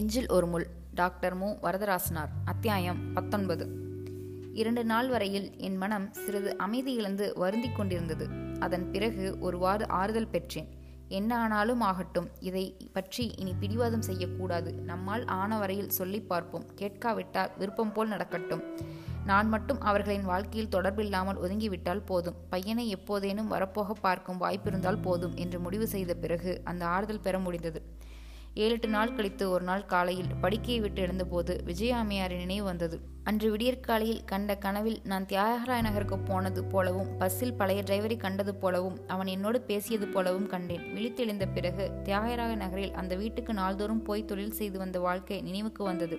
நெஞ்சில் ஒரு முள். டாக்டர் மு. வரதராசனார். அத்தியாயம் பத்தொன்பது. இரண்டு நாள் வரையில் என் மனம் சிறிது அமைதி இழந்து வருந்தி கொண்டிருந்தது. அதன் பிறகு ஒருவாறு ஆறுதல் பெற்றேன். என்ன ஆனாலும் ஆகட்டும். இதை பற்றி இனி பிடிவாதம் செய்யக்கூடாது. நம்மால் ஆன வரையில் சொல்லி பார்ப்போம். கேட்காவிட்டால் விருப்பம் போல் நடக்கட்டும். நான் மட்டும் அவர்களின் வாழ்க்கையில் தொடர்பில்லாமல் ஒதுங்கிவிட்டால் போதும். பையனை எப்போதேனும் வரப்போக பார்க்கும் வாய்ப்பிருந்தால் போதும் என்று முடிவு செய்த பிறகு அந்த ஆறுதல் பெற முடிந்தது. ஏழு எட்டு நாள் கழித்து ஒரு நாள் காலையில் படுக்கையை விட்டு எழுந்தபோது விஜயாமையாரின் நினைவு வந்தது. அன்று விடியற்காலையில் கண்ட கனவில் நான் தியாகராய நகருக்கு போனது போலவும் பஸ்ஸில் பழைய டிரைவரை கண்டது போலவும் அவன் என்னோடு பேசியது போலவும் கண்டேன். விழித்தெழுந்த பிறகு தியாகராய நகரில் அந்த வீட்டுக்கு நாள்தோறும் போய் தொழில் செய்து வந்த வாழ்க்கை நினைவுக்கு வந்தது.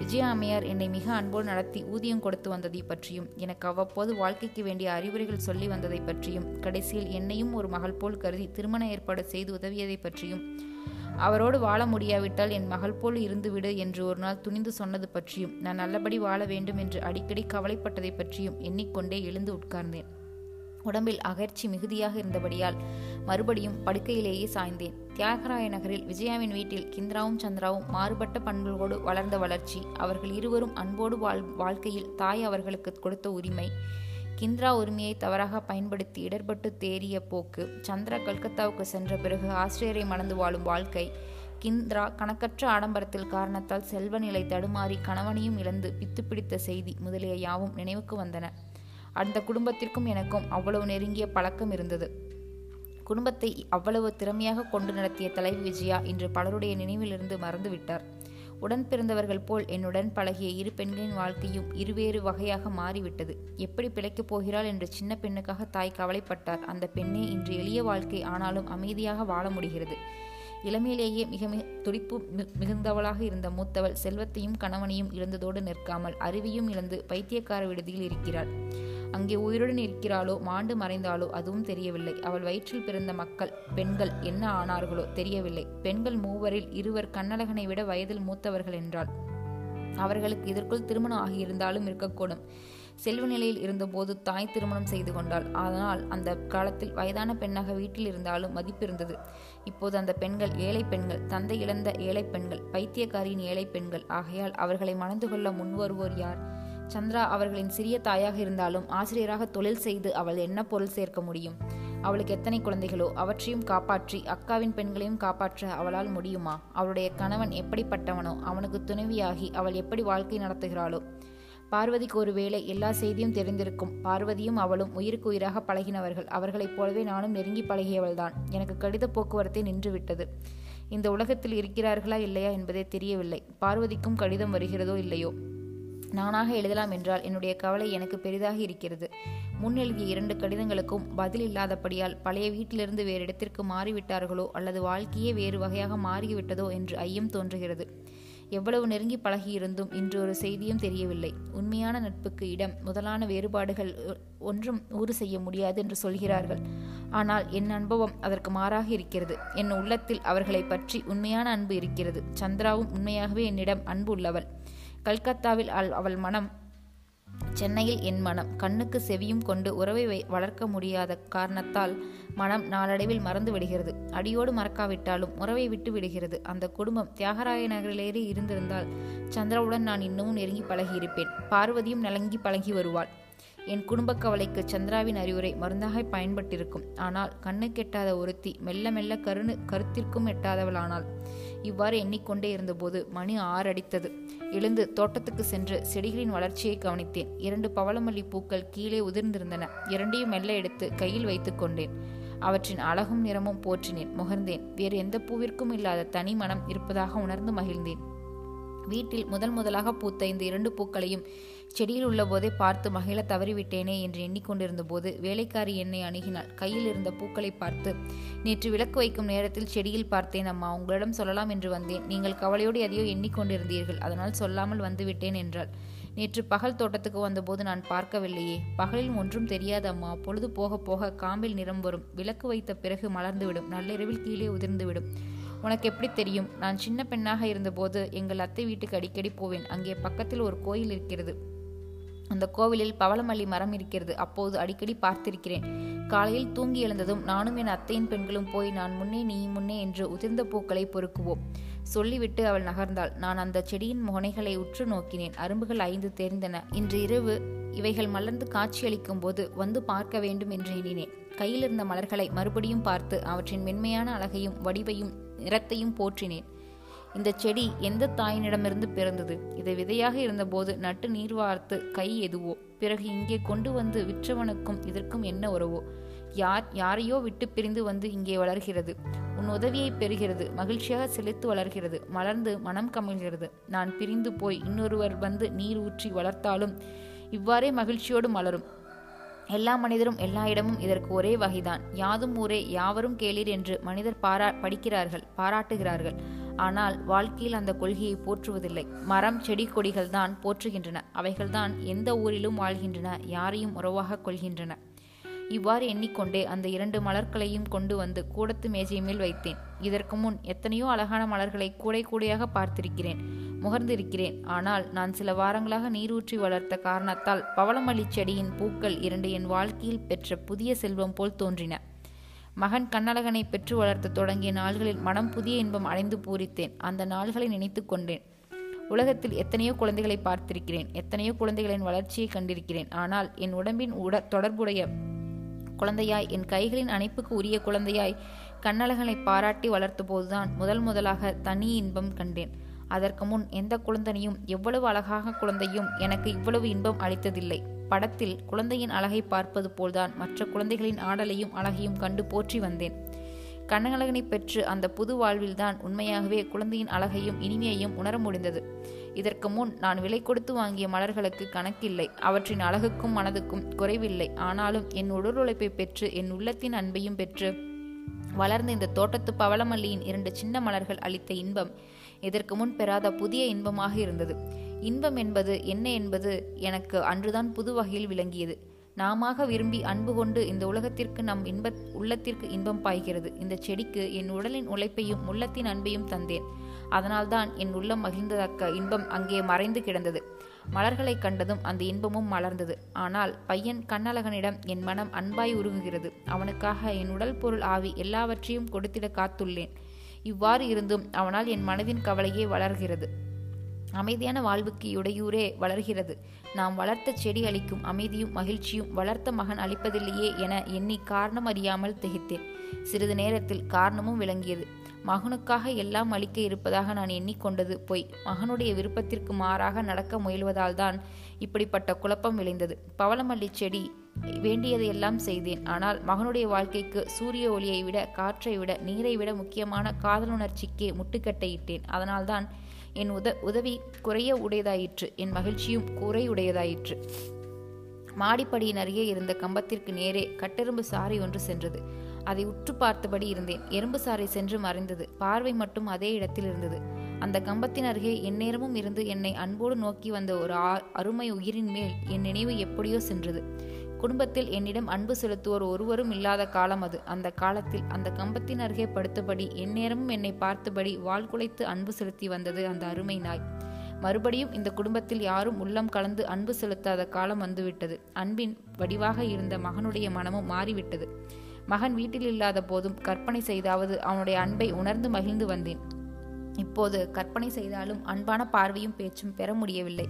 விஜயா அம்மையார் என்னை மிக அன்போடு நடத்தி ஊதியம் கொடுத்து வந்ததை பற்றியும் எனக்கு அவ்வப்போது வாழ்க்கைக்கு வேண்டிய அறிவுரைகள் சொல்லி வந்ததை பற்றியும் கடைசியில் என்னையும் ஒரு மகள் போல் கருதி திருமண ஏற்பாடு செய்து உதவியதை பற்றியும் அவரோடு வாழ முடியாவிட்டால் என் மகள் போல் இருந்துவிடு என்று ஒரு நாள் துணிந்து சொன்னது பற்றியும் நான் நல்லபடி வாழ வேண்டும் என்று அடிக்கடி கவலைப்பட்டதை பற்றியும் எண்ணிக்கொண்டே எழுந்து உட்கார்ந்தேன். உடம்பில் அகர்ச்சி மிகுதியாக இருந்தபடியால் மறுபடியும் படுக்கையிலேயே சாய்ந்தேன். தியாகராய நகரில் விஜயாவின் வீட்டில் கிந்திராவும் சந்திராவும் மாறுபட்ட பண்புகளோடு வளர்ந்த வளர்ச்சி அவர்கள் இருவரும் அன்போடு வாழ் வாழ்க்கையில் தாய் அவர்களுக்கு கொடுத்த உரிமை. கிந்திரா உரிமையை தவறாக பயன்படுத்தி இடர்பட்டு தேறிய போக்கு சந்திரா கல்கத்தாவுக்கு சென்ற பிறகு ஆசிரியரை மணந்து வாழும் வாழ்க்கை. கிந்திரா கணக்கற்ற ஆடம்பரத்தில் காரணத்தால் செல்வநிலை தடுமாறி கணவனையும் இழந்து பித்து பிடித்த செய்தி முதலிய யாவும் நினைவுக்கு வந்தன. அந்த குடும்பத்திற்கும் எனக்கும் அவ்வளவு நெருங்கிய பழக்கம் இருந்தது. குடும்பத்தை அவ்வளவு திறமையாக கொண்டு நடத்திய தலைவி விஜயா இன்று பலருடைய நினைவிலிருந்து மறந்துவிட்டார். உடன் பிறந்தவர்கள் போல் என்னுடன் பழகிய இரு பெண்களின் வாழ்க்கையும் இருவேறு வகையாக மாறிவிட்டது. எப்படி பிழைக்கப் போகிறாள் என்று சின்ன பெண்ணுக்காக தாய் கவலைப்பட்டார். அந்த பெண்ணே இன்று எளிய வாழ்க்கை ஆனாலும் அமைதியாக வாழ முடிகிறது. இளமையிலேயே மிக மிக துடிப்பு மிகுந்தவளாக இருந்த மூத்தவள் செல்வத்தையும் கணவனையும் இழந்ததோடு நிற்காமல் அறிவையும் இழந்து பைத்தியக்கார விடுதியில் இருக்கிறாள். அங்கே உயிருடன் இருக்கிறாளோ மாண்டு மறைந்தாளோ அதுவும் தெரியவில்லை. அவள் வயிற்றில் பிறந்த மக்கள் பெண்கள் என்ன ஆனார்களோ தெரியவில்லை. பெண்கள் மூவரில் இருவர் கண்ணழகனை விட வயதில் மூத்தவர்கள் என்றாள். அவர்களுக்கு இதற்குள் திருமணம் ஆகியிருந்தாலும் இருக்கக்கூடும். செல்வ நிலையில் இருந்தபோது தாய் திருமணம் செய்து கொண்டாள். அதனால் அந்த காலத்தில் வயதான பெண்ணாக வீட்டில் இருந்தாலும் மதிப்பு இருந்தது இப்போது அந்த பெண்கள் ஏழை பெண்கள் தந்தை இழந்த ஏழை பெண்கள் பைத்தியக்காரியின் ஏழை பெண்கள். ஆகையால் அவர்களை மணந்து கொள்ள முன்வருவோர் யார்? சந்திரா அவர்களின் சிறிய தாயாக இருந்தாலும் ஆசிரியராக தொழில் செய்து அவள் என்ன பொருள் சேர்க்க முடியும்? அவளுக்கு எத்தனை குழந்தைகளோ அவற்றையும் காப்பாற்றி அக்காவின் பெண்களையும் காப்பாற்ற அவளால் முடியுமா? அவளுடைய கணவன் எப்படிப்பட்டவனோ அவனுக்கு துணைவியாகி அவள் எப்படி வாழ்க்கை நடத்துகிறாளோ? பார்வதிக்கு ஒருவேளை எல்லா செய்தியும் தெரிந்திருக்கும். பார்வதியும் அவளும் உயிருக்கு உயிராக பழகினவர்கள். அவர்களைப் போலவே நானும் நெருங்கி பழகியவள்தான். எனக்கு கடித போக்குவரத்தை நின்றுவிட்டது. இந்த உலகத்தில் இருக்கிறார்களா இல்லையா என்பதே தெரியவில்லை. பார்வதிக்கும் கடிதம் வருகிறதோ இல்லையோ? நானாக எழுதலாம் என்றால் என்னுடைய கவலை எனக்கு பெரிதாக இருக்கிறது. முன் எழுதிய இரண்டு கடிதங்களுக்கும் பதில் இல்லாதபடியால் பழைய வீட்டிலிருந்து வேறு இடத்திற்கு மாறிவிட்டார்களோ அல்லது வாழ்க்கையே வேறு வகையாக மாறிவிட்டதோ என்று ஐயம் தோன்றுகிறது. எவ்வளவு நெருங்கி பழகியிருந்தும் இன்று ஒரு செய்தியும் தெரியவில்லை. உண்மையான நட்புக்கு இடம் முதலான வேறுபாடுகள் ஒன்றும் ஊறு செய்ய முடியாது என்று சொல்கிறார்கள். ஆனால் என் அனுபவம் அதற்கு மாறாக இருக்கிறது. என் உள்ளத்தில் அவர்களை பற்றி உண்மையான அன்பு இருக்கிறது. சந்திராவும் உண்மையாகவே என்னிடம் அன்பு உள்ளவள் கல்கத்தாவில் அவள் மனம். சென்னையில் என் மனம். கண்ணுக்கு செவியும் கொண்டு உறவை வளர்க்க முடியாத காரணத்தால் மனம் நாளடைவில் மறந்து விடுகிறது. அடியோடு மறக்காவிட்டாலும் உறவை விட்டு விடுகிறது. அந்த குடும்பம் தியாகராய நகரிலேறி இருந்திருந்தால் சந்திராவுடன் நான் இன்னமும் நெருங்கி பழகியிருப்பேன். பார்வதியும் நலங்கி பழகி வருவாள். என் குடும்ப கவலைக்கு சந்திராவின் அறிவுரை மருந்தாக பயன்பட்டிருக்கும். ஆனால் கண்ணு கெட்டாத ஒருத்தி மெல்ல மெல்ல கருணு கருத்திற்கும் எட்டாதவளானாள். இவ்வாறு எண்ணிக்கொண்டே இருந்தபோது மணி ஆறடித்தது. எழுந்து தோட்டத்துக்கு சென்று செடிகளின் வளர்ச்சியை கவனித்தேன். இரண்டு பவளமல்லி பூக்கள் கீழே உதிர்ந்திருந்தன. இரண்டையும் மெல்ல எடுத்து கையில் வைத்துக் கொண்டேன். அவற்றின் அழகும் நிறமும் போற்றினேன். முகர்ந்தேன். வேறு எந்த பூவிற்கும் இல்லாத தனி மனம் இருப்பதாக உணர்ந்து மகிழ்ந்தேன். வீட்டில் முதல் முதலாக பூத்த இந்த இரண்டு பூக்களையும் செடியில் உள்ளபோதே பார்த்து மகிழ தவறிவிட்டேனே என்று எண்ணிக்கொண்டிருந்த போது வேலைக்காரி என்னை அணுகினாள். கையில் இருந்த பூக்களை பார்த்து நேற்று விளக்கு வைக்கும் நேரத்தில் செடியில் பார்த்தேன் அம்மா. உங்களிடம் சொல்லலாம் என்று வந்தேன். நீங்கள் கவலையோடு எதையோ எண்ணிக்கொண்டிருந்தீர்கள். அதனால் சொல்லாமல் வந்துவிட்டேன் என்றாள். நேற்று பகல் தோட்டத்துக்கு வந்தபோது நான் பார்க்கவில்லையே. பகலில் ஒன்றும் தெரியாது அம்மா. பொழுது போக போக காம்பில் நிறம் வரும். விளக்கு வைத்த பிறகு மலர்ந்துவிடும். நள்ளிரவில் கீழே உதிர்ந்துவிடும். உனக்கு எப்படி தெரியும்? நான் சின்ன பெண்ணாக இருந்தபோது எங்கள் அத்தை வீட்டுக்கு அடிக்கடி போவேன். அங்கே பக்கத்தில் ஒரு கோயில் இருக்கிறது. அந்த கோவிலில் பவளமல்லி மரம் இருக்கிறது. அப்போது அடிக்கடி பார்த்திருக்கிறேன். காலையில் தூங்கி எழுந்ததும் நானும் என் அத்தையின் பெண்களும் போய் நான் முன்னே நீ முன்னே என்று உதிர்ந்த பூக்களை பொறுக்குவோம். சொல்லிவிட்டு அவள் நகர்ந்தாள். நான் அந்த செடியின் முனைகளை உற்று நோக்கினேன். அரும்புகள் ஐந்து தெரிந்தன. இன்று இரவு இவைகள் மலர்ந்து காட்சியளிக்கும் போது வந்து பார்க்க வேண்டும் என்று எண்ணினேன். கையில் இருந்த மலர்களை மறுபடியும் பார்த்து அவற்றின் மென்மையான அழகையும் வடிவையும் நிறத்தையும் போற்றினேன். இந்த செடி எந்த தாயினிடமிருந்து பிறந்தது? இதை விதையாக இருந்தபோது நட்டு நீர் வார்த்து கை எதுவோ? பிறகு இங்கே கொண்டு வந்து விற்றவனுக்கும் இதற்கும் என்ன உறவோ? யார் யாரையோ விட்டு பிரிந்து வந்து இங்கே வளர்கிறது. உன் உதவியை பெறுகிறது. மகிழ்ச்சியாக செழித்து வளர்கிறது. மலர்ந்து மனம் கமிழ்கிறது. நான் பிரிந்து போய் இன்னொருவர் வந்து நீர் ஊற்றி வளர்த்தாலும் இவ்வாறே மகிழ்ச்சியோடு மலரும். எல்லா மனிதரும் எல்லா இடமும் இதற்கு ஒரே வகைதான். யாதும் ஊரே யாவரும் கேளீர் என்று மனிதர் பாரா படிக்கிறார்கள் பாராட்டுகிறார்கள். ஆனால் வாழ்க்கையில் அந்த கொள்கையை போற்றுவதில்லை. மரம் செடி கொடிகள் தான் போற்றுகின்றன. அவைகள்தான் எந்த ஊரிலும் வாழ்கின்றன யாரையும் உறவாக கொள்கின்றன. இவ்வாறு எண்ணிக்கொண்டே அந்த இரண்டு மலர்களையும் கொண்டு வந்து கூடத்து மேஜை மேல் வைத்தேன். இதற்கு முன் எத்தனையோ அழகான மலர்களை கூடை கூடையாக பார்த்திருக்கிறேன். முகர்ந்திருக்கிறேன். ஆனால் நான் சில வாரங்களாக நீரூற்றி வளர்த்த காரணத்தால் பவளமல்லி செடியின் பூக்கள் இரண்டு என் வாழ்க்கையில் பெற்ற புதிய செல்வம் போல் தோன்றின. மகன் கண்ணழகனை பெற்று வளர்த்த தொடங்கிய நாள்களில் மனம் புதிய இன்பம் அடைந்து பூரித்தேன். அந்த நாள்களை நினைத்து கொண்டேன். உலகத்தில் எத்தனையோ குழந்தைகளை பார்த்திருக்கிறேன். எத்தனையோ குழந்தைகளின் வளர்ச்சியை கண்டிருக்கிறேன். ஆனால் என் உடம்பின் உட தொடர்புடைய குழந்தையாய் என் கைகளின் அணைப்புக்கு உரிய குழந்தையாய் கண்ணழகனை பாராட்டி வளர்த்த போதுதான் முதல் முதலாக தனி இன்பம் கண்டேன். அதற்கு முன் எந்த குழந்தையும் எவ்வளவு அழகாக குழந்தையும் எனக்கு இவ்வளவு இன்பம் அளித்ததில்லை. படத்தில் குழந்தையின் அழகை பார்ப்பது போல்தான் மற்ற குழந்தைகளின் ஆடலையும் அழகையும் கண்டு போற்றி வந்தேன். கண்ணழகனை பெற்று அந்த புது வாழ்வில்தான் உண்மையாகவே குழந்தையின் அழகையும் இனிமையையும் உணர முடிந்தது. இதற்கு முன் நான் விலை கொடுத்து வாங்கிய மலர்களுக்கு கணக்கில்லை. அவற்றின் அழகுக்கும் மனதுக்கும் குறைவில்லை. ஆனாலும் என் உடல் உழைப்பை பெற்று என் உள்ளத்தின் அன்பையும் பெற்று வளர்ந்த இந்த தோட்டத்து பவளமல்லியின் இரண்டு சின்ன மலர்கள் அளித்த இன்பம் இதற்கு முன் பெறாத புதிய இன்பமாக இருந்தது. இன்பம் என்பது என்ன என்பது எனக்கு அன்றுதான் புது வகையில் விளங்கியது. நாமாக விரும்பி அன்பு கொண்டு இந்த உலகத்திற்கு நம் இன்ப உள்ளத்திற்கு இன்பம் பாய்கிறது. இந்த செடிக்கு என் உடலின் உழைப்பையும் உள்ளத்தின் அன்பையும் தந்தேன். அதனால்தான் என் உள்ளம் மகிழ்ந்ததக்க இன்பம் அங்கே மறைந்து கிடந்தது. மலர்களை கண்டதும் அந்த இன்பமும் மலர்ந்தது. ஆனால் பையன் கண்ணழகனிடம் என் மனம் அன்பாய் உருகுகிறது. அவனுக்காக என் உடல் பொருள் ஆவி எல்லாவற்றையும் கொடுத்திட காத்துள்ளேன். இவ்வாறு இருந்தும் அவனால் என் மனதின் கவலையே வளர்கிறது. அமைதியான வாழ்வுக்கு இடையூறே வளர்கிறது. நாம் வளர்த்த செடி அளிக்கும் அமைதியும் மகிழ்ச்சியும் வளர்த்த மகன் அளிப்பதில்லையே என எண்ணி காரணம் அறியாமல் திகைத்தேன். சிறிது நேரத்தில் காரணமும் விளங்கியது. மகனுக்காக எல்லாம் அளிக்க இருப்பதாக நான் எண்ணிக்கொண்டது பொய். மகனுடைய விருப்பத்திற்கு மாறாக நடக்க முயல்வதால் தான் இப்படிப்பட்ட குழப்பம் விளைந்தது. பவளமல்லி செடி வேண்டியதையெல்லாம் செய்தேன். ஆனால் மகனுடைய வாழ்க்கைக்கு சூரிய ஒளியை விட காற்றை விட நீரை விட முக்கியமான காதலுணர்ச்சிக்கே முட்டுக்கட்டையிட்டேன். அதனால்தான் என் உத உதவி குறைய உடையதாயிற்று. என் மகிழ்ச்சியும் குறை உடையதாயிற்று. மாடிப்படியின் அருகே இருந்த கம்பத்திற்கு நேரே கட்டெரும்பு சாரி ஒன்று சென்றது. அதை உற்று பார்த்தபடி இருந்தேன். எறும்பு சாறை சென்று மறைந்தது. பார்வை மட்டும் அதே இடத்தில் இருந்தது. அந்த கம்பத்தின் அருகே எந்நேரமும் இருந்து என்னை அன்போடு நோக்கி வந்த ஒரு அருமை உயிரின் மேல் என் நினைவு எப்படியோ சென்றது. குடும்பத்தில் என்னிடம் அன்பு செலுத்துவோர் ஒருவரும் இல்லாத காலம் அது. அந்த காலத்தில் அந்த கம்பத்தின் அருகே படுத்தபடி எந்நேரமும் என்னை பார்த்தபடி வால் குலைத்து அன்பு செலுத்தி வந்தது அந்த அருமை நாய். மறுபடியும் இந்த குடும்பத்தில் யாரும் உள்ளம் கலந்து அன்பு செலுத்தாத காலம் வந்துவிட்டது. அன்பின் வடிவாக இருந்த மகனுடைய மனமும் மாறிவிட்டது. மகன் வீட்டில் இல்லாத போதும் கற்பனை செய்தாவது அவனுடைய அன்பை உணர்ந்து மகிழ்ந்து வந்தேன். இப்போது கற்பனை செய்தாலும் அன்பான பார்வையும் பேச்சும் பெற முடியவில்லை.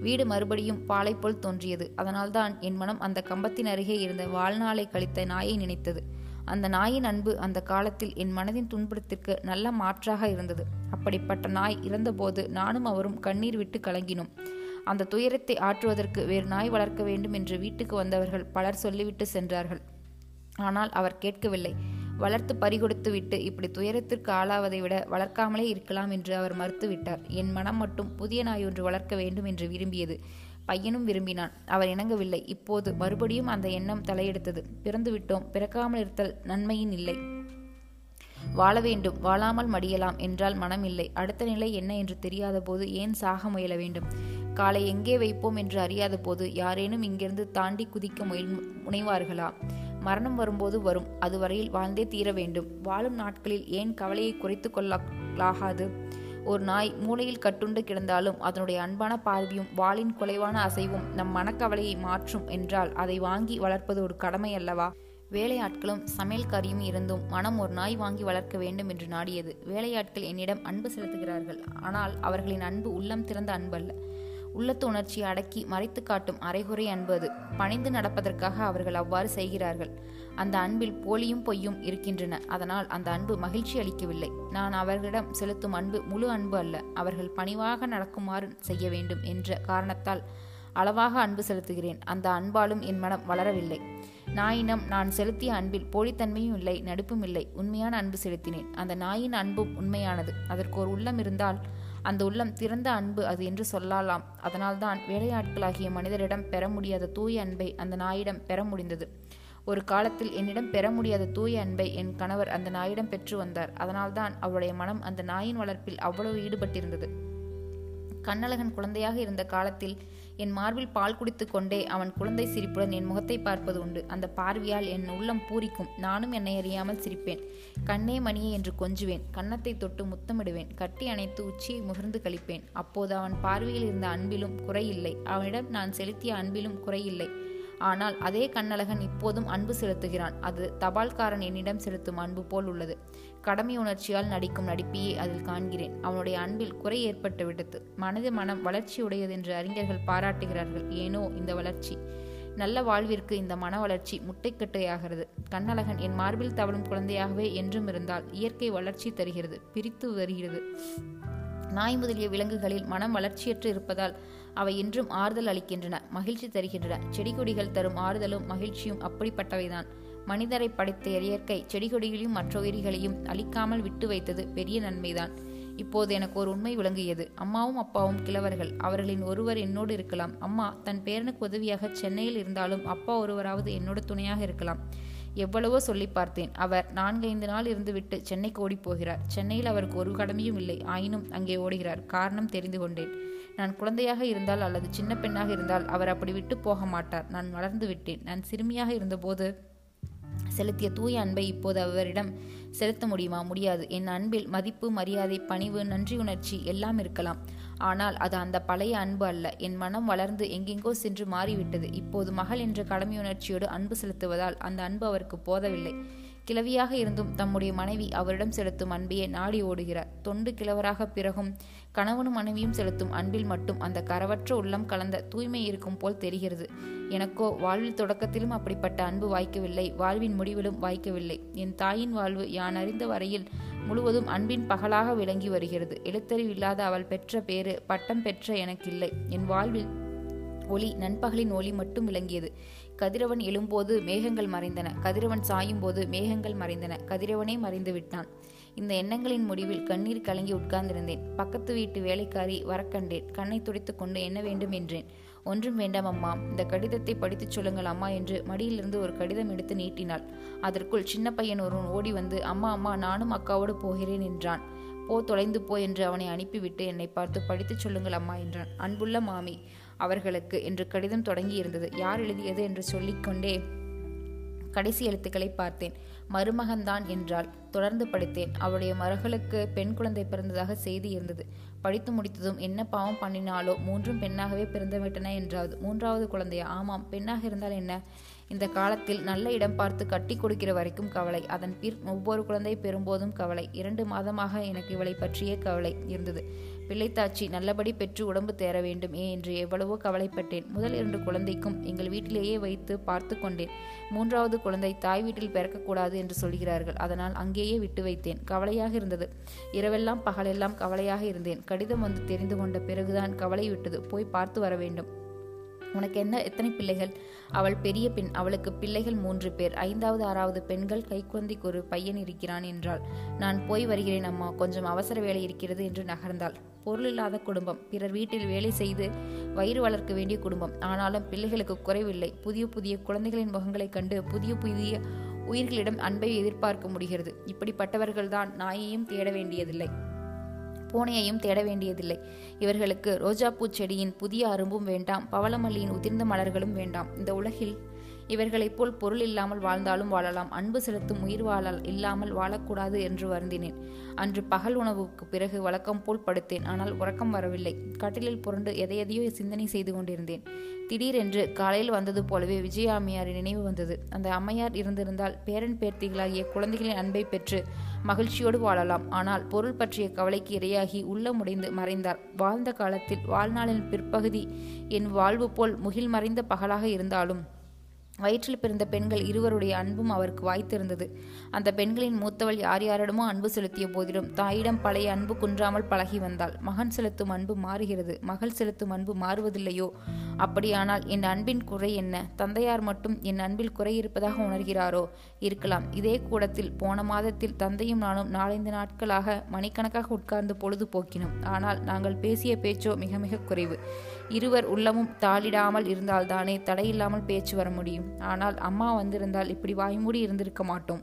வீடு மறுபடியும் பாலை போல் தோன்றியது. அதனால்தான் என் மனம் அந்த கம்பத்தின் அருகே இருந்த வாழ்நாளை கழித்த நாயை நினைத்தது. அந்த நாயின் அன்பு அந்த காலத்தில் என் மனதின் துன்பத்திற்கு நல்ல மாற்றாக இருந்தது. அப்படிப்பட்ட நாய் இறந்தபோது நானும் அவரும் கண்ணீர் விட்டு கலங்கினோம். அந்த துயரத்தை ஆற்றுவதற்கு வேறு நாய் வளர்க்க வேண்டும் என்று வீட்டுக்கு வந்தவர்கள் பலர் சொல்லிவிட்டு சென்றார்கள். ஆனால் அவர் கேட்கவில்லை. வளர்த்து பறிகொடுத்து விட்டு இப்படி துயரத்திற்கு ஆளாவதை விட வளர்க்காமலே இருக்கலாம் என்று அவர் மறுத்துவிட்டார். என் மனம் மட்டும் புதிய நாய் ஒன்று வளர்க்க வேண்டும் என்று விரும்பியது. பையனும் விரும்பினான். அவர் இணங்கவில்லை. இப்போது மறுபடியும் அந்த எண்ணம் தலையெடுத்தது. பிறந்து விட்டோம் பிறக்காமல் இருத்தல் நன்மையின் இல்லை. வாழ வேண்டும். வாழாமல் மடியலாம் என்றால் மனம் இல்லை அடுத்த நிலை என்ன என்று தெரியாத போது ஏன் சாக முயல வேண்டும்? காலை எங்கே வைப்போம் என்று அறியாத போது யாரேனும் இங்கிருந்து தாண்டி குதிக்க முயல் முனைவார்களா? மரணம் வரும்போது வரும். அதுவரையில் வாழ்ந்தே தீர வேண்டும். வாழும் நாட்களில் ஏன் கவலையை குறைத்து கொள்ளாகாது ஒரு நாய் மூளையில் கட்டுண்டு கிடந்தாலும் அதனுடைய அன்பான பார்வையும் வாளின் குலைவான அசைவும் நம் மனக்கவலையை மாற்றும் என்றால் அதை வாங்கி வளர்ப்பது ஒரு கடமை அல்லவா? வேலையாட்களும் சமையல்காரியும் இருந்தும் மனம் ஒரு நாய் வாங்கி வளர்க்க வேண்டும் என்று நாடியது. வேலையாட்கள் என்னிடம் அன்பு செலுத்துகிறார்கள். ஆனால் அவர்களின் அன்பு உள்ளம் திறந்த அன்பு அல்ல உள்ளத்து உணர்ச்சியை அடக்கி மறைத்து காட்டும் அரைகுறை அன்பு அது பணிந்து நடப்பதற்காக அவர்கள் அவ்வாறு செய்கிறார்கள். அந்த அன்பில் போலியும் பொய்யும் இருக்கின்றன. அதனால் அந்த அன்பு மகிழ்ச்சி அளிக்கவில்லை. நான் அவர்களிடம் செலுத்தும் அன்பு முழு அன்பு அல்ல. அவர்கள் பணிவாக நடக்குமாறு செய்ய வேண்டும் என்ற காரணத்தால் அளவாக அன்பு செலுத்துகிறேன். அந்த அன்பாலும் என் மனம் வளரவில்லை. நாயினம் நான் செலுத்திய அன்பில் போலித்தன்மையும் இல்லை நடுப்பும் இல்லை. உண்மையான அன்பு செலுத்தினேன். அந்த நாயின் அன்பும் உண்மையானது. அதற்கு ஒரு உள்ளம் இருந்தால் அந்த உள்ளம் திறந்த அன்பு அது என்று சொல்லலாம். அதனால்தான் வேலையாட்களாகிய மனிதரிடம் பெற முடியாத தூய அன்பை அந்த நாயிடம் பெற முடிந்தது. ஒரு காலத்தில் என்னிடம் பெற முடியாத தூய அன்பை என் கணவர் அந்த நாயிடம் பெற்று வந்தார். அதனால்தான் அவருடைய மனம் அந்த நாயின் வளர்ப்பில் அவ்வளவு ஈடுபட்டிருந்தது. கண்ணழகன் குழந்தையாக இருந்த காலத்தில் என் மார்பில் பால் குடித்து கொண்டே அவன் குழந்தை சிரிப்புடன் என் முகத்தை பார்ப்பது உண்டு. அந்த பார்வையால் என் உள்ளம் பூரிக்கும். நானும் என்னை அறியாமல் சிரிப்பேன். கண்ணே மணியே என்று கொஞ்சுவேன். கன்னத்தை தொட்டு முத்தமிடுவேன். கட்டி அணைத்து உச்சியை முகர்ந்து கழிப்பேன். அப்போது அவன் பார்வையில் இருந்த அன்பிலும் குறையில்லை. அவனிடம் நான் செலுத்திய அன்பிலும் குறையில்லை. ஆனால் அதே கண்ணழகன் இப்போதும் அன்பு செலுத்துகிறான். அது தபால்காரன் என்னிடம் செலுத்தும் அன்பு போல் உள்ளது. கடமை உணர்ச்சியால் நடிக்கும் நடிப்பையே அதில் காண்கிறேன். அவனுடைய அன்பில் குறை ஏற்பட்டு விட்டது. மனது மனம் வளர்ச்சியுடையது என்று அறிஞர்கள் பாராட்டுகிறார்கள். ஏனோ இந்த வளர்ச்சி. நல்ல வாழ்விற்கு இந்த மன வளர்ச்சி முட்டைக்கட்டையாகிறது. கண்ணழகன் என் மார்பில் தவழும் குழந்தையாகவே என்றும் இருந்தால் இயற்கை வளர்ச்சி தருகிறது. பிரித்து வருகிறது. நாய் முதலிய விலங்குகளில் மனம் வளர்ச்சியற்று இருப்பதால் அவை என்றும் ஆறுதல் அளிக்கின்றன. மகிழ்ச்சி தருகின்றன. செடி கொடிகள் தரும் ஆறுதலும் மகிழ்ச்சியும் அப்படிப்பட்டவைதான். மனிதரை படைத்த இயற்கை செடிகொடிகளையும் மற்ற உயிரிகளையும் அழிக்காமல் விட்டு வைத்தது பெரிய நன்மைதான். இப்போது எனக்கு ஒரு உண்மை விளங்கியது அம்மாவும் அப்பாவும் கிழவர்கள். அவர்களின் ஒருவர் என்னோடு இருக்கலாம். அம்மா தன் பேரனுக்கு உதவியாக சென்னையில் இருந்தாலும் அப்பா ஒருவராவது என்னோட துணையாக இருக்கலாம். எவ்வளவோ சொல்லி பார்த்தேன். அவர் நான்கைந்து நாள் இருந்துவிட்டு சென்னைக்கு ஓடி போகிறார் சென்னையில் அவருக்கு ஒரு கடமையும் இல்லை. ஆயினும் அங்கே ஓடுகிறார். காரணம் தெரிந்து கொண்டேன். நான் குழந்தையாக இருந்தால் அல்லது சின்ன பெண்ணாக இருந்தால் அவர் அப்படி விட்டு போக மாட்டார். நான் வளர்ந்து விட்டேன். நான் சிறுமியாக இருந்தபோது செலுத்திய தூய அன்பை இப்போது அவரிடம் செலுத்த முடியுமா? முடியாது. என் அன்பில் மதிப்பு மரியாதை பணிவு நன்றி உணர்ச்சி எல்லாம் இருக்கலாம். ஆனால் அது அந்த பழைய அன்பு அல்ல. என் மனம் வளர்ந்து எங்கெங்கோ சென்று மாறிவிட்டது. இப்போது மகள் என்ற கடமையுணர்ச்சியோடு அன்பு செலுத்துவதால் அந்த அன்பு அவருக்கு போதவில்லை. கிழவியாக இருந்தும் தம்முடைய மனைவி அவரிடம் செலுத்தும் அன்பையே நாடி ஓடுகிறார். தொண்டு கிழவராக பிறகும் கணவனும் மனைவியும் செலுத்தும் அன்பில் மட்டும் அந்த கரவற்ற உள்ளம் கலந்த தூய்மை இருக்கும் போல் தெரிகிறது. எனக்கோ வாழ்வில் தொடக்கத்திலும் அப்படிப்பட்ட அன்பு வாய்க்கவில்லை வாழ்வின் முடிவிலும் வாய்க்கவில்லை. என் தாயின் வாழ்வு யான் அறிந்த வரையில் முழுவதும் அன்பின் பகலாக விளங்கி வருகிறது. எழுத்தறிவு இல்லாத அவள் பெற்ற பேறு பட்டம் பெற்ற எனக்கில்லை. என் வாழ்வில் ஒளி நண்பகலின் ஒளி மட்டும் விளங்கியது. கதிரவன் எழும்போது மேகங்கள் மறைந்தன. கதிரவன் சாயும் போது மேகங்கள் மறைந்தன. கதிரவனே மறைந்து விட்டான். இந்த எண்ணங்களின் முடிவில் கண்ணீர் கலங்கி உட்கார்ந்திருந்தேன். பக்கத்து வீட்டு வேலைக்காரி வரக்கண்டேன். கண்ணை துடைத்து கொண்டு என்ன வேண்டும்? என்றேன். ஒன்றும் வேண்டாம் அம்மா. இந்த கடிதத்தை படித்துச் சொல்லுங்கள் அம்மா என்று மடியிலிருந்து ஒரு கடிதம் எடுத்து நீட்டினாள். அதற்குள் சின்ன பையன் ஒருவன் ஓடி வந்து அம்மா அம்மா நானும் அக்காவோடு போகிறேன் என்றான். போ தொலைந்து போ என்று அவனை அனுப்பிவிட்டு என்னை பார்த்து படித்துச் சொல்லுங்கள் அம்மா என்றான். அன்புள்ள மாமி அவர்களுக்கு என்று கடிதம் தொடங்கி இருந்தது யார் எழுதியது என்று சொல்லிக்கொண்டே கடைசி எழுத்துக்களை பார்த்தேன். மருமகன்தான் என்றால் தொடர்ந்து படித்தேன். அவளுடைய மருகளுக்கு பெண் குழந்தை பிறந்ததாக செய்தி இருந்தது. படித்து முடித்ததும் என்ன பாவம் பண்ணினாலோ மூன்றும் பெண்ணாகவே பிறந்துவிட்டன என்றாவது. மூன்றாவது குழந்தையா? ஆமாம். பெண்ணாக இருந்தால் என்ன? இந்த காலத்தில் நல்ல இடம் பார்த்து கட்டி கொடுக்கிற வரைக்கும் கவலை. அதன் பின் ஒவ்வொரு குழந்தை பெறும்போதும் கவலை. இரண்டு மாதமாக எனக்கு இவளை பற்றியே கவலை இருந்தது. பிள்ளைத்தாச்சி நல்லபடி பெற்று உடம்பு தேர வேண்டும். என்று எவ்வளவோ கவலைப்பட்டேன். முதல் இரண்டு குழந்தைக்கும் எங்கள் வீட்டிலேயே வைத்து பார்த்து கொண்டேன். மூன்றாவது குழந்தை தாய் வீட்டில் பிறக்கக்கூடாது என்று சொல்கிறார்கள். அதனால் அங்கேயே விட்டு வைத்தேன். கவலையாக இருந்தது. இரவெல்லாம் பகலெல்லாம் கவலையாக இருந்தேன். கடிதம் வந்து தெரிந்து கொண்ட பிறகுதான் கவலை விட்டது. போய் பார்த்து வர வேண்டும். உனக்கு என்ன எத்தனை பிள்ளைகள்? அவள் பெரிய பெண் அவளுக்கு பிள்ளைகள் மூன்று பேர். ஐந்தாவது ஆறாவது பெண்கள் கைக்குழந்தைக்கு ஒரு பையன் இருக்கிறான் என்றாள். நான் போய் வருகிறேன் அம்மா. கொஞ்சம் அவசர வேலை இருக்கிறது என்று நகர்ந்தாள். பொருள் இல்லாத குடும்பம். பிறர் வீட்டில் வேலை செய்து வயிறு வளர்க்க வேண்டிய குடும்பம். ஆனாலும் பிள்ளைகளுக்கு குறைவில்லை. புதிய புதிய குழந்தைகளின் முகங்களைக் கண்டு புதிய புதிய உயிர்களிடம் அன்பை எதிர்பார்க்க முடிகிறது. இப்படிப்பட்டவர்கள்தான் நாயையும் தேட வேண்டியதில்லை. பூனையையும் தேட வேண்டியதில்லை. இவர்களுக்கு ரோஜாப்பூ செடியின் புதிய அரும்பும் வேண்டாம் பவளமல்லியின் உதிர்ந்த மலர்களும் வேண்டாம். இந்த உலகில் இவர்களைப் போல் பொருள் இல்லாமல் வாழ்ந்தாலும் வாழலாம். அன்பு செலுத்தும் உயிர் வாழ இல்லாமல் வாழக்கூடாது என்று வருந்தினேன். அன்று பகல் உணவுக்கு பிறகு வழக்கம் போல் படுத்தேன். ஆனால் உறக்கம் வரவில்லை. கட்டிலில் புரண்டு எதையதையோ சிந்தனை செய்து கொண்டிருந்தேன். திடீரென்று காலையில் வந்தது போலவே விஜய அம்மையாரின் நினைவு வந்தது. அந்த அம்மையார் இருந்திருந்தால் பேரன் பேர்த்திகளாகிய குழந்தைகளின் அன்பை பெற்று மகிழ்ச்சியோடு வாழலாம். ஆனால் பொருள் பற்றிய கவலைக்கு இரையாகி உள்ளமுடைந்து மறைந்தார். வாழ்ந்த காலத்தில் வாழ்நாளின் பிற்பகுதி என் வாழ்வு போல் முகில் மறைந்த பகலாக இருந்தாலும் வயிற்றில் பிறந்த பெண்கள் இருவருடைய அன்பும் அவருக்கு வாய்த்திருந்தது. அந்த பெண்களின் மூத்தவள் யார் யாரிடமோ அன்பு செலுத்திய போதிலும் தாயிடம் பழைய அன்பு குன்றாமல் பழகி வந்தாள். மகன் செலுத்தும் அன்பு மாறுகிறது. மகள் செலுத்தும் அன்பு மாறுவதில்லையோ? அப்படியானால் என் அன்பின் குறை என்ன? தந்தையார் மட்டும் என் அன்பில் குறை இருப்பதாக உணர்கிறாரோ? இருக்கலாம். இதே கூடத்தில் போன மாதத்தில் தந்தையும் நானும் நாலந்து நாட்களாக மணிக்கணக்காக உட்கார்ந்து பொழுது போக்கினோம் ஆனால் நாங்கள் பேசிய பேச்சோ மிக மிக குறைவு. இருவர் உள்ளமும் தாளிடாமல் இருந்தால்தானே தடையில்லாமல் பேச்சு வர முடியும். ஆனால் அம்மா வந்திருந்தால் இப்படி வாய்மூடி இருந்திருக்க மாட்டோம்.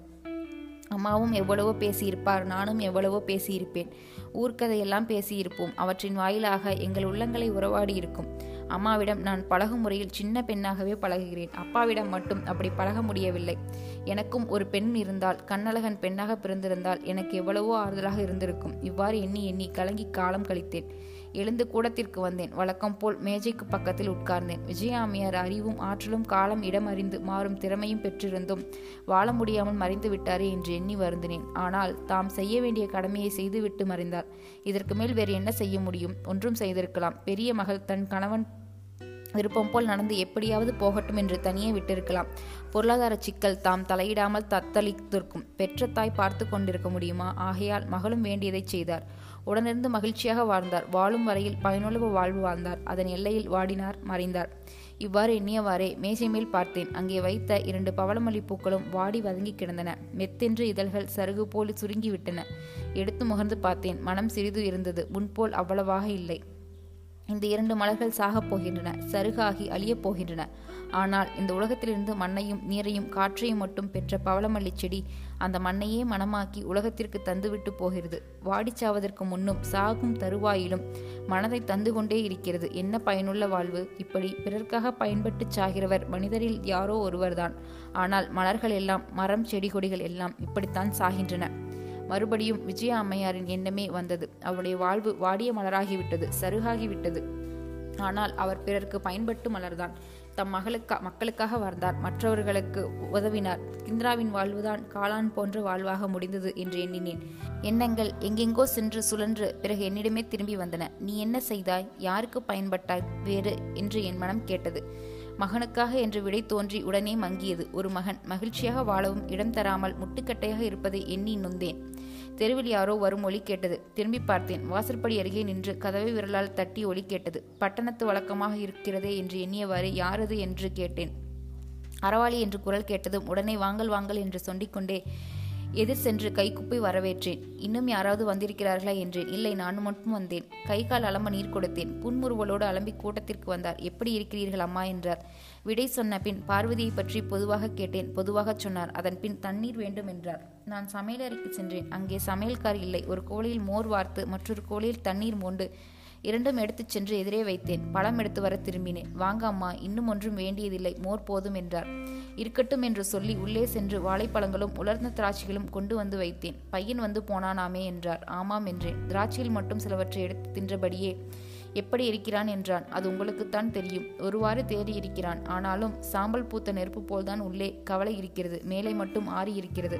அம்மாவும் எவ்வளவோ பேசியிருப்பார் நானும் எவ்வளவோ பேசியிருப்பேன். ஊர்க்கதையெல்லாம் பேசியிருப்போம். அவற்றின் வாயிலாக எங்கள் உள்ளங்களை உறவாடி இருக்கும். அம்மாவிடம் நான் பழகும் முறையில் சின்ன பெண்ணாகவே பழகுகிறேன். அப்பாவிடம் மட்டும் அப்படி பழக முடியவில்லை. எனக்கும் ஒரு பெண் இருந்தால் கண்ணழகன் பெண்ணாக பிறந்திருந்தால் எனக்கு எவ்வளவோ ஆறுதலாக இருந்திருக்கும். இவ்வாறு எண்ணி எண்ணி கலங்கி காலம் கழித்தேன். எழுந்து கூடத்திற்கு வந்தேன். வழக்கம் போல் மேஜைக்கு பக்கத்தில் உட்கார்ந்தேன். விஜயாமியார் அறிவும் ஆற்றலும் காலம் இடம் அறிந்து மாறும் திறமையும் பெற்றிருந்தும் வாழ முடியாமல் மறைந்து விட்டாரே என்று எண்ணி வருந்தினேன். ஆனால் தாம் செய்ய வேண்டிய கடமையை செய்துவிட்டு மறைந்தார். இதற்கு மேல் வேறு என்ன செய்ய முடியும்? ஒன்றும் செய்திருக்கலாம். பெரிய மகள் தன் கணவன் விருப்பம் போல் நடந்து எப்படியாவது போகட்டும் என்று தனியே விட்டிருக்கலாம். பொருளாதார சிக்கல் தாம் தலையிடாமல் தத்தளித்திருக்கும். பெற்ற தாய் பார்த்து கொண்டிருக்க முடியுமா? ஆகையால் மகளும் வேண்டியதை செய்தார். உடனிருந்து மகிழ்ச்சியாக வாழ்ந்தார். வாழும் வரையில் பயனுள்ள வாழ்வு வாழ்ந்தார். அதன் எல்லையில் வாடினார் மறைந்தார். இவ்வாறு எண்ணியவாறே மேசை மேல் பார்த்தேன். அங்கே வைத்த இரண்டு பவளமல்லி பூக்களும் வாடி வதங்கி கிடந்தன. மெத்தென்று இதழ்கள் சருகு போல் சுருங்கிவிட்டன. எடுத்து முகர்ந்து பார்த்தேன். மனம் சிறிது இருந்தது. முன்போல் அவ்வளவாக இல்லை. இந்த இரண்டு மலர்கள் சாகப் போகின்றன. சருகாகி அழியப் போகின்றன. ஆனால் இந்த உலகத்திலிருந்து மண்ணையும் நீரையும் காற்றையும் மட்டும் பெற்ற பவளமல்லி செடி அந்த மண்ணையே மனமாக்கி உலகத்திற்கு தந்துவிட்டு போகிறது. வாடிச்சாவதற்கு முன்னும் சாகும் தருவாயிலும் மனதை தந்து கொண்டே இருக்கிறது. என்ன பயனுள்ள வாழ்வு? இப்படி பிறர்க்காக பயன்பட்டு சாகிறவர் மனிதரில் யாரோ ஒருவர்தான். ஆனால் மலர்கள் எல்லாம் மரம் செடி கொடிகள் எல்லாம் இப்படித்தான் சாகின்றன. மறுபடியும் விஜய அம்மையாரின் எண்ணமே வந்தது. அவருடைய வாழ்வு வாடிய மலராகிவிட்டது சருகாகிவிட்டது. ஆனால் அவர் பிறருக்கு பயன்பட்டு மலர்தான் தம் மகளுக்கா மக்களுக்காக வாழ்ந்தார். மற்றவர்களுக்கு உதவினார். கிந்திராவின் வாழ்வுதான் காளான் போன்ற வாழ்வாக முடிந்தது என்று எண்ணினேன். எண்ணங்கள் எங்கெங்கோ சென்று சுழன்று பிறகு என்னிடமே திரும்பி வந்தன. நீ என்ன செய்தாய்? யாருக்கு பயன்பட்டாய்? வேறு என்று என் மனம் கேட்டது. மகனுக்காக என்று விடை தோன்றி உடனே மங்கியது. ஒரு மகன் மகிழ்ச்சியாக வாழவும் இடம் தராமல் முட்டுக்கட்டையாக இருப்பதை எண்ணி நொந்தேன். தெருவில் யாரோ வரும் ஒலி கேட்டது. திரும்பி பார்த்தேன். வாசற்படி அருகே நின்று கதவை விரலால் தட்டி ஒலி கேட்டது. பட்டணத்து வழக்கமாக இருக்கிறதே என்று எண்ணியவாறு யாரது என்று கேட்டேன். அறவாளி என்று குரல் கேட்டதும் உடனே வாங்கல் வாங்கல் என்று சொல்லிக்கொண்டே எதிர் சென்று கைக்குப்பை வரவேற்றேன். இன்னும் யாராவது வந்திருக்கிறார்களா என்றேன். இல்லை நான் மட்டும் வந்தேன். கை கால் அலம்ப நீர் கொடுத்தேன். புன்முறுவலோடு அலம்பி கூட்டத்திற்கு வந்தார். எப்படி இருக்கிறீர்கள் அம்மா? என்றார். விடை சொன்ன பின் பார்வதியை பற்றி பொதுவாக கேட்டேன். பொதுவாக சொன்னார். அதன் பின் தண்ணீர் வேண்டும் என்றார். நான் சமையலறைக்கு சென்றேன். அங்கே சமையல்கார் இல்லை. ஒரு கோழியில் மோர் வார்த்து மற்றொரு கோழியில் தண்ணீர் மோண்டு இரண்டும் எடுத்துச் சென்று எதிரே வைத்தேன். பழம் எடுத்து வர திரும்பினேன். வாங்க அம்மா இன்னும் ஒன்றும் வேண்டியதில்லை மோர் போதும் என்றார். இருக்கட்டும் என்று சொல்லி உள்ளே சென்று வாழைப்பழங்களும் உலர்ந்த திராட்சைகளும் கொண்டு வந்து வைத்தேன். பையன் வந்து போனானாமே என்றார். ஆமாம் என்றேன். திராட்சையில் மட்டும் சிலவற்றை எடுத்து தின்றபடியே எப்படி இருக்கிறான் என்றான். அது உங்களுக்குத்தான் தெரியும். ஒருவாறு தேடி இருக்கிறான். ஆனாலும் சாம்பல் பூத்த நெருப்பு போல்தான் உள்ளே கவலை இருக்கிறது. மேலே மட்டும் ஆறி இருக்கிறது.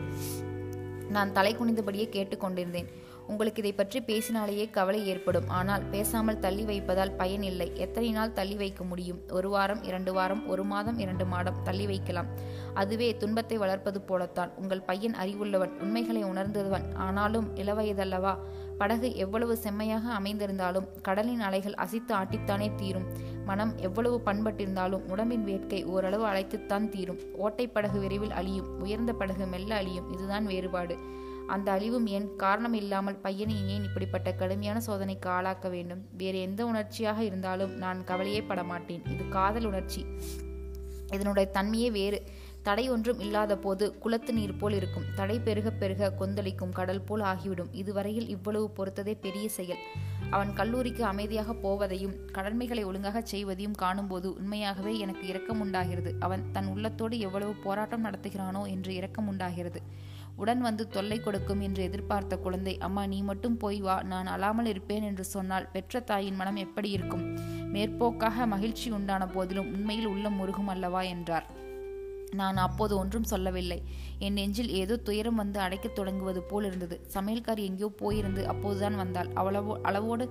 நான் தலை குனிந்தபடியே கேட்டுக்கொண்டிருந்தேன் உங்களுக்கு இதை பற்றி பேசினாலேயே கவலை ஏற்படும். ஆனால் பேசாமல் தள்ளி வைப்பதால் பயன் இல்லை. எத்தனை நாள் தள்ளி வைக்க முடியும்? ஒரு வாரம் இரண்டு வாரம் ஒரு மாதம் இரண்டு மாதம் தள்ளி வைக்கலாம். அதுவே துன்பத்தை வளர்ப்பது போலத்தான். உங்கள் பையன் அறிவுள்ளவன் உண்மைகளை உணர்ந்தவன். ஆனாலும் இளவயதல்லவா? படகு எவ்வளவு செம்மையாக அமைந்திருந்தாலும் கடலின் அலைகள் அசைத்து ஆட்டித்தானே தீரும். மனம் எவ்வளவு பண்பட்டிருந்தாலும் உடம்பின் வேட்கை ஓரளவு அழைத்துத்தான் தீரும். ஓட்டை படகு விரைவில் அழியும். உயர்ந்த படகு மெல்ல அழியும். இதுதான் வேறுபாடு. அந்த அழிவும் ஏன் காரணம் இல்லாமல் பையனை ஏன் இப்படிப்பட்ட கடுமையான சோதனைக்கு ஆளாக்க வேண்டும்? வேறு எந்த உணர்ச்சியாக இருந்தாலும் நான் கவலையே படமாட்டேன் இது காதல் உணர்ச்சி. இதனுடைய தன்மையே வேறு. தடை ஒன்றும் இல்லாத போது குளத்து நீர் போல் இருக்கும். தடை பெருக பெருக கொந்தளிக்கும் கடல் போல் ஆகிவிடும். இதுவரையில் இவ்வளவு பொறுத்ததே பெரிய செயல். அவன் கல்லூரிக்கு அமைதியாக போவதையும் கடமைகளை ஒழுங்காக செய்வதையும் காணும்போது உண்மையாகவே எனக்கு இரக்கம் உண்டாகிறது அவன் தன் உள்ளத்தோடு எவ்வளவு போராட்டம் நடத்துகிறானோ என்று இரக்கம் உண்டாகிறது உடன் வந்து தொல்லை கொடுக்கும் என்று எதிர்பார்த்த குழந்தை அம்மா நீ மட்டும் போய் வா நான் அழாமல் இருப்பேன் என்று சொன்னால் பெற்ற தாயின் மனம் எப்படி இருக்கும்? மேற்போக்காக மகிழ்ச்சி உண்டான போதிலும் உண்மையில் உள்ளம் முருகும் அல்லவா? என்றார். நான் அப்போது ஒன்றும் சொல்லவில்லை. என் நெஞ்சில் ஏதோ துயரம் வந்து அடைக்கத் தொடங்குவது போல் இருந்தது. சமையல்காரி எங்கேயோ போயிருந்து அப்போதுதான் வந்தாள். அவ்வளவோ அளவோடு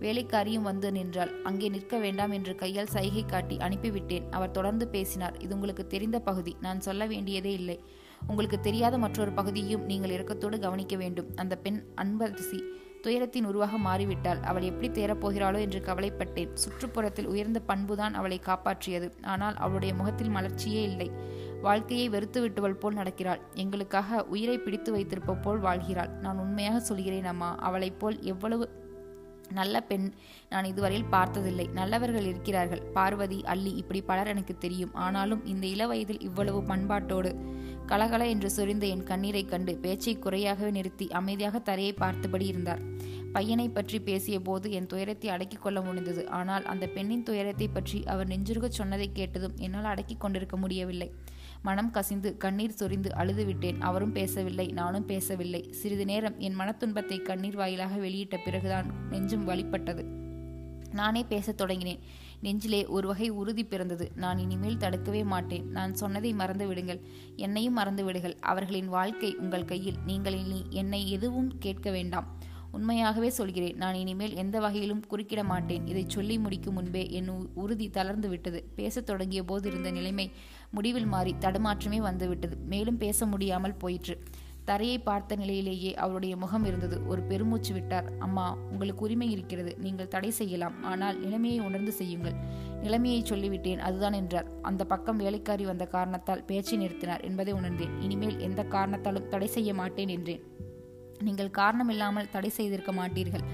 வேலைக்காரியும் வந்து நின்றாள். அங்கே நிற்க வேண்டாம் என்று கையால் சைகை காட்டி அனுப்பிவிட்டேன். அவர் தொடர்ந்து பேசினார். இது உங்களுக்கு தெரிந்த பகுதி. நான் சொல்ல வேண்டியதே இல்லை. உங்களுக்கு தெரியாத மற்றொரு பகுதியையும் நீங்கள் இறக்கத்தோடு கவனிக்க வேண்டும். அந்த பெண் அன்பரசி துயரத்தின் உருவாக மாறிவிட்டாள். அவள் எப்படி தேரப்போகிறாளோ என்று கவலைப்பட்டேன். சுற்றுப்புறத்தில் உயர்ந்த பண்புதான் அவளை காப்பாற்றியது. ஆனால் அவளுடைய முகத்தில் மலர்ச்சியே இல்லை. வாழ்க்கையை வெறுத்து விட்டுவள் போல் நடக்கிறாள். எங்களுக்காக உயிரை பிடித்து வைத்திருப்ப போல் வாழ்கிறாள். நான் உண்மையாக சொல்கிறேன் அம்மா. அவளைப் போல் எவ்வளவு நல்ல பெண் நான் இதுவரையில் பார்த்ததில்லை. நல்லவர்கள் இருக்கிறார்கள். பார்வதி அள்ளி இப்படி பலர் எனக்கு தெரியும். ஆனாலும் இந்த இளவயதில் இவ்வளவு பண்பாட்டோடு கலகல என்று சொரிந்த என் கண்ணீரை கண்டு பேச்சை குறையாகவே நிறுத்தி அமைதியாக தரையை பார்த்தபடி இருந்தார். பையனை பற்றி பேசிய போது என் துயரத்தை அடக்கிக் கொள்ள முடிந்தது. ஆனால் அந்த பெண்ணின் துயரத்தை பற்றி அவர் நெஞ்சுருகச் சொன்னதை கேட்டதும் என்னால் அடக்கிக் கொண்டிருக்க முடியவில்லை. மனம் கசிந்து கண்ணீர் சொரிந்து அழுது விட்டேன் அவரும் பேசவில்லை நானும் பேசவில்லை. சிறிது நேரம் என் மனத்துன்பத்தை கண்ணீர் வாயிலாக வெளியிட்ட பிறகுதான் நெஞ்சும் வழிபட்டது நானே பேசத் தொடங்கினேன். நெஞ்சிலே ஒரு வகை உறுதி பிறந்தது. நான் இனிமேல் தடுக்கவே மாட்டேன். நான் சொன்னதை மறந்து விடுங்கள் என்னையும் மறந்து விடுங்கள் அவர்களின் வாழ்க்கை உங்கள் கையில். நீங்கள் இனி என்னை எதுவும் கேட்க வேண்டாம். உண்மையாகவே சொல்கிறேன். நான் இனிமேல் எந்த வகையிலும் குறுக்கிட மாட்டேன். இதை சொல்லி முடிக்கும் முன்பே என் உறுதி தளர்ந்து விட்டது. பேசத் தொடங்கிய போது இருந்த நிலைமை முடிவில் மாறி தடுமாற்றமே வந்துவிட்டது. மேலும் பேச முடியாமல் போயிற்று. தரையை பார்த்த நிலையிலேயே அவருடைய முகம் இருந்தது. ஒரு பெருமூச்சு விட்டார். அம்மா உங்களுக்கு உரிமை இருக்கிறது. நீங்கள் தடை செய்யலாம். ஆனால் நிலைமையை உணர்ந்து செய்யுங்கள். நிலைமையை சொல்லிவிட்டேன். அதுதான் என்றார். அந்த பக்கம் வேலைக்காரி வந்த காரணத்தால் பேச்சை நிறுத்தினார் என்பதை உணர்ந்தேன். இனிமேல் எந்த காரணத்தாலும் தடை செய்ய மாட்டேன் என்றேன். நீங்கள் காரணமில்லாமல் தடை செய்திருக்க மாட்டீர்கள்.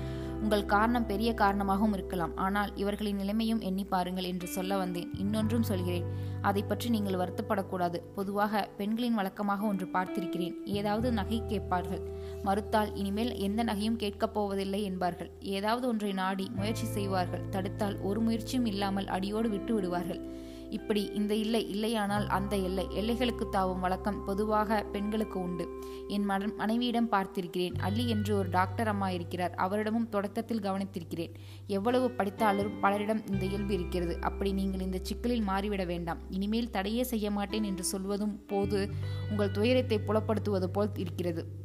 உங்கள் காரணம் பெரிய காரணமாகவும் இருக்கலாம். ஆனால் இவர்களின் நிலைமையும் எண்ணி பாருங்கள் என்று சொல்ல வந்தேன். இன்னொன்றும் சொல்கிறேன். அதை பற்றி நீங்கள் வருத்தப்படக்கூடாது. பொதுவாக பெண்களின் வழக்கமாக ஒன்று பார்த்திருக்கிறேன். ஏதாவது நகை கேட்பார்கள். மறுத்தால் இனிமேல் எந்த நகையும் கேட்கப் போவதில்லை என்பார்கள். ஏதாவது ஒன்றை நாடி முயற்சி செய்வார்கள். தடுத்தால் ஒரு முயற்சியும் இல்லாமல் அடியோடு விட்டு விடுவார்கள். இப்படி இந்த இல்லை இல்லையானால் அந்த எல்லை. எல்லைகளுக்கு தாவும் வழக்கம் பொதுவாக பெண்களுக்கு உண்டு. என் மனைவியிடம் பார்த்திருக்கிறேன். அள்ளி என்று ஒரு டாக்டர் அம்மா இருக்கிறார். அவரிடமும் தொடக்கத்தில் கவனித்திருக்கிறேன். எவ்வளவு படித்தாலும் பலரிடம் இந்த இயல்பு இருக்கிறது. அப்படி நீங்கள் இந்த சிக்கலில் மாறிவிட வேண்டாம். இனிமேல் தடையே செய்ய மாட்டேன் என்று சொல்வதும் போது உங்கள் துயரத்தை புலப்படுத்துவது போல் இருக்கிறது.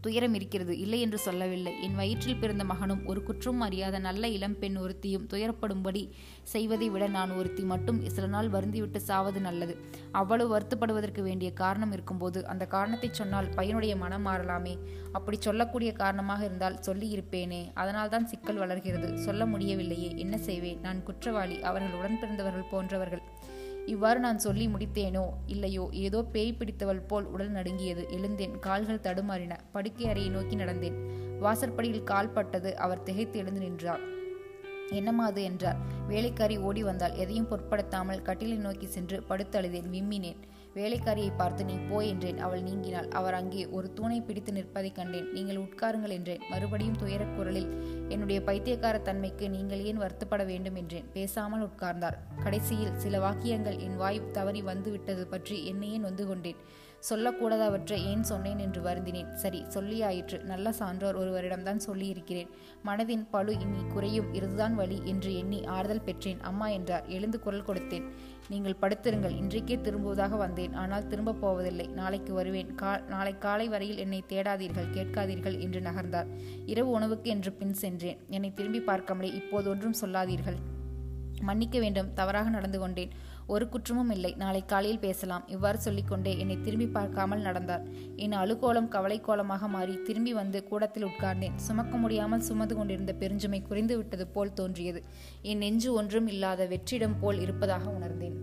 துயரம் இருக்கிறது. இல்லை என்று சொல்லவில்லை. என் வயிற்றில் பிறந்த மகனும் ஒரு குற்றம் அறியாத நல்ல இளம்பெண் ஒருத்தியும் துயரப்படும்படி செய்வதை விட நான் ஒருத்தி மட்டும் சில நாள் வருந்திவிட்டு சாவது நல்லது. அவ்வளவு வருத்தப்படுவதற்கு வேண்டிய காரணம் இருக்கும்போது அந்த காரணத்தை சொன்னால் பையனுடைய மனம் மாறலாமே. அப்படி சொல்லக்கூடிய காரணமாக இருந்தால் சொல்லி இருப்பேனே அதனால்தான் சிக்கல் வளர்கிறது. சொல்ல முடியவில்லையே. என்ன செய்வேன்? நான் குற்றவாளி. அவர்கள் உடன் பிறந்தவர்கள் போன்றவர்கள். இவ்வாறு நான் சொல்லி முடித்தேனோ இல்லையோ ஏதோ பேய் பிடித்தவள் போல் உடல் நடுங்கியது. எழுந்தேன். கால்கள் தடுமாறின. படுக்கை அறையை நோக்கி நடந்தேன். வாசற்படியில் கால் பட்டது. அவர் திகைத்து எழுந்து நின்றார். என்னம்மா அது? என்றார். வேலைக்காரி ஓடி வந்தால் எதையும் பொருட்படுத்தாமல் கட்டிலை நோக்கி சென்று படுத்தழுதேன் விம்மினேன். வேலைக்காரியை பார்த்து நீ போ என்றேன். அவள் நீங்கினாள். அவர் அங்கே ஒரு தூணை பிடித்து நிற்பதைக் கண்டேன். நீங்கள் உட்காருங்கள் என்றேன். மறுபடியும் துயரக் குரலில் என்னுடைய பைத்தியக்கார தன்மைக்கு நீங்கள் ஏன் வருத்தப்பட வேண்டும் என்றேன். பேசாமல் உட்கார்ந்தார். கடைசியில் சில வாக்கியங்கள் என் வாய் தவறி வந்து விட்டது பற்றி என்னையே நொந்து கொண்டேன்? சொல்லக்கூடாதவற்றை ஏன் சொன்னேன் என்று வருந்தினேன். சரி சொல்லியாயிற்று. நல்ல சான்றோர் ஒருவரிடம்தான் சொல்லியிருக்கிறேன். மனதின் பழு இனி குறையும். இதுதான் வழி என்று எண்ணி ஆறுதல் பெற்றேன். அம்மா என்றார். எழுந்து குரல் கொடுத்தேன். நீங்கள் படுத்திருங்கள். இன்றைக்கே திரும்புவதாக வந்தேன். ஆனால் திரும்பப் போவதில்லை. நாளைக்கு வருவேன். கா நாளை காலை வரையில் என்னை தேடாதீர்கள். கேட்காதீர்கள் என்று நகர்ந்தார். இரவு உணவுக்கு என்று பின் சென்றேன். என்னை திரும்பி பார்க்காமலே இப்போதொன்றும் சொல்லாதீர்கள். மன்னிக்க வேண்டும். தவறாக நடந்து கொண்டேன். ஒரு குற்றமும் இல்லை. நாளை காலையில் பேசலாம். இவ்வாறு சொல்லிக்கொண்டே என்னை திரும்பி பார்க்காமல் நடந்தார். என் அழுகோலம் கவலை கோலமாக மாறி திரும்பி வந்து கூடத்தில் உட்கார்ந்தேன். சுமக்க முடியாமல் சுமந்து கொண்டிருந்த பெருஞ்சுமை குறைந்து விட்டது போல் தோன்றியது. என் நெஞ்சு ஒன்றும் இல்லாத வெற்றிடம் போல் இருப்பதாக உணர்ந்தேன்.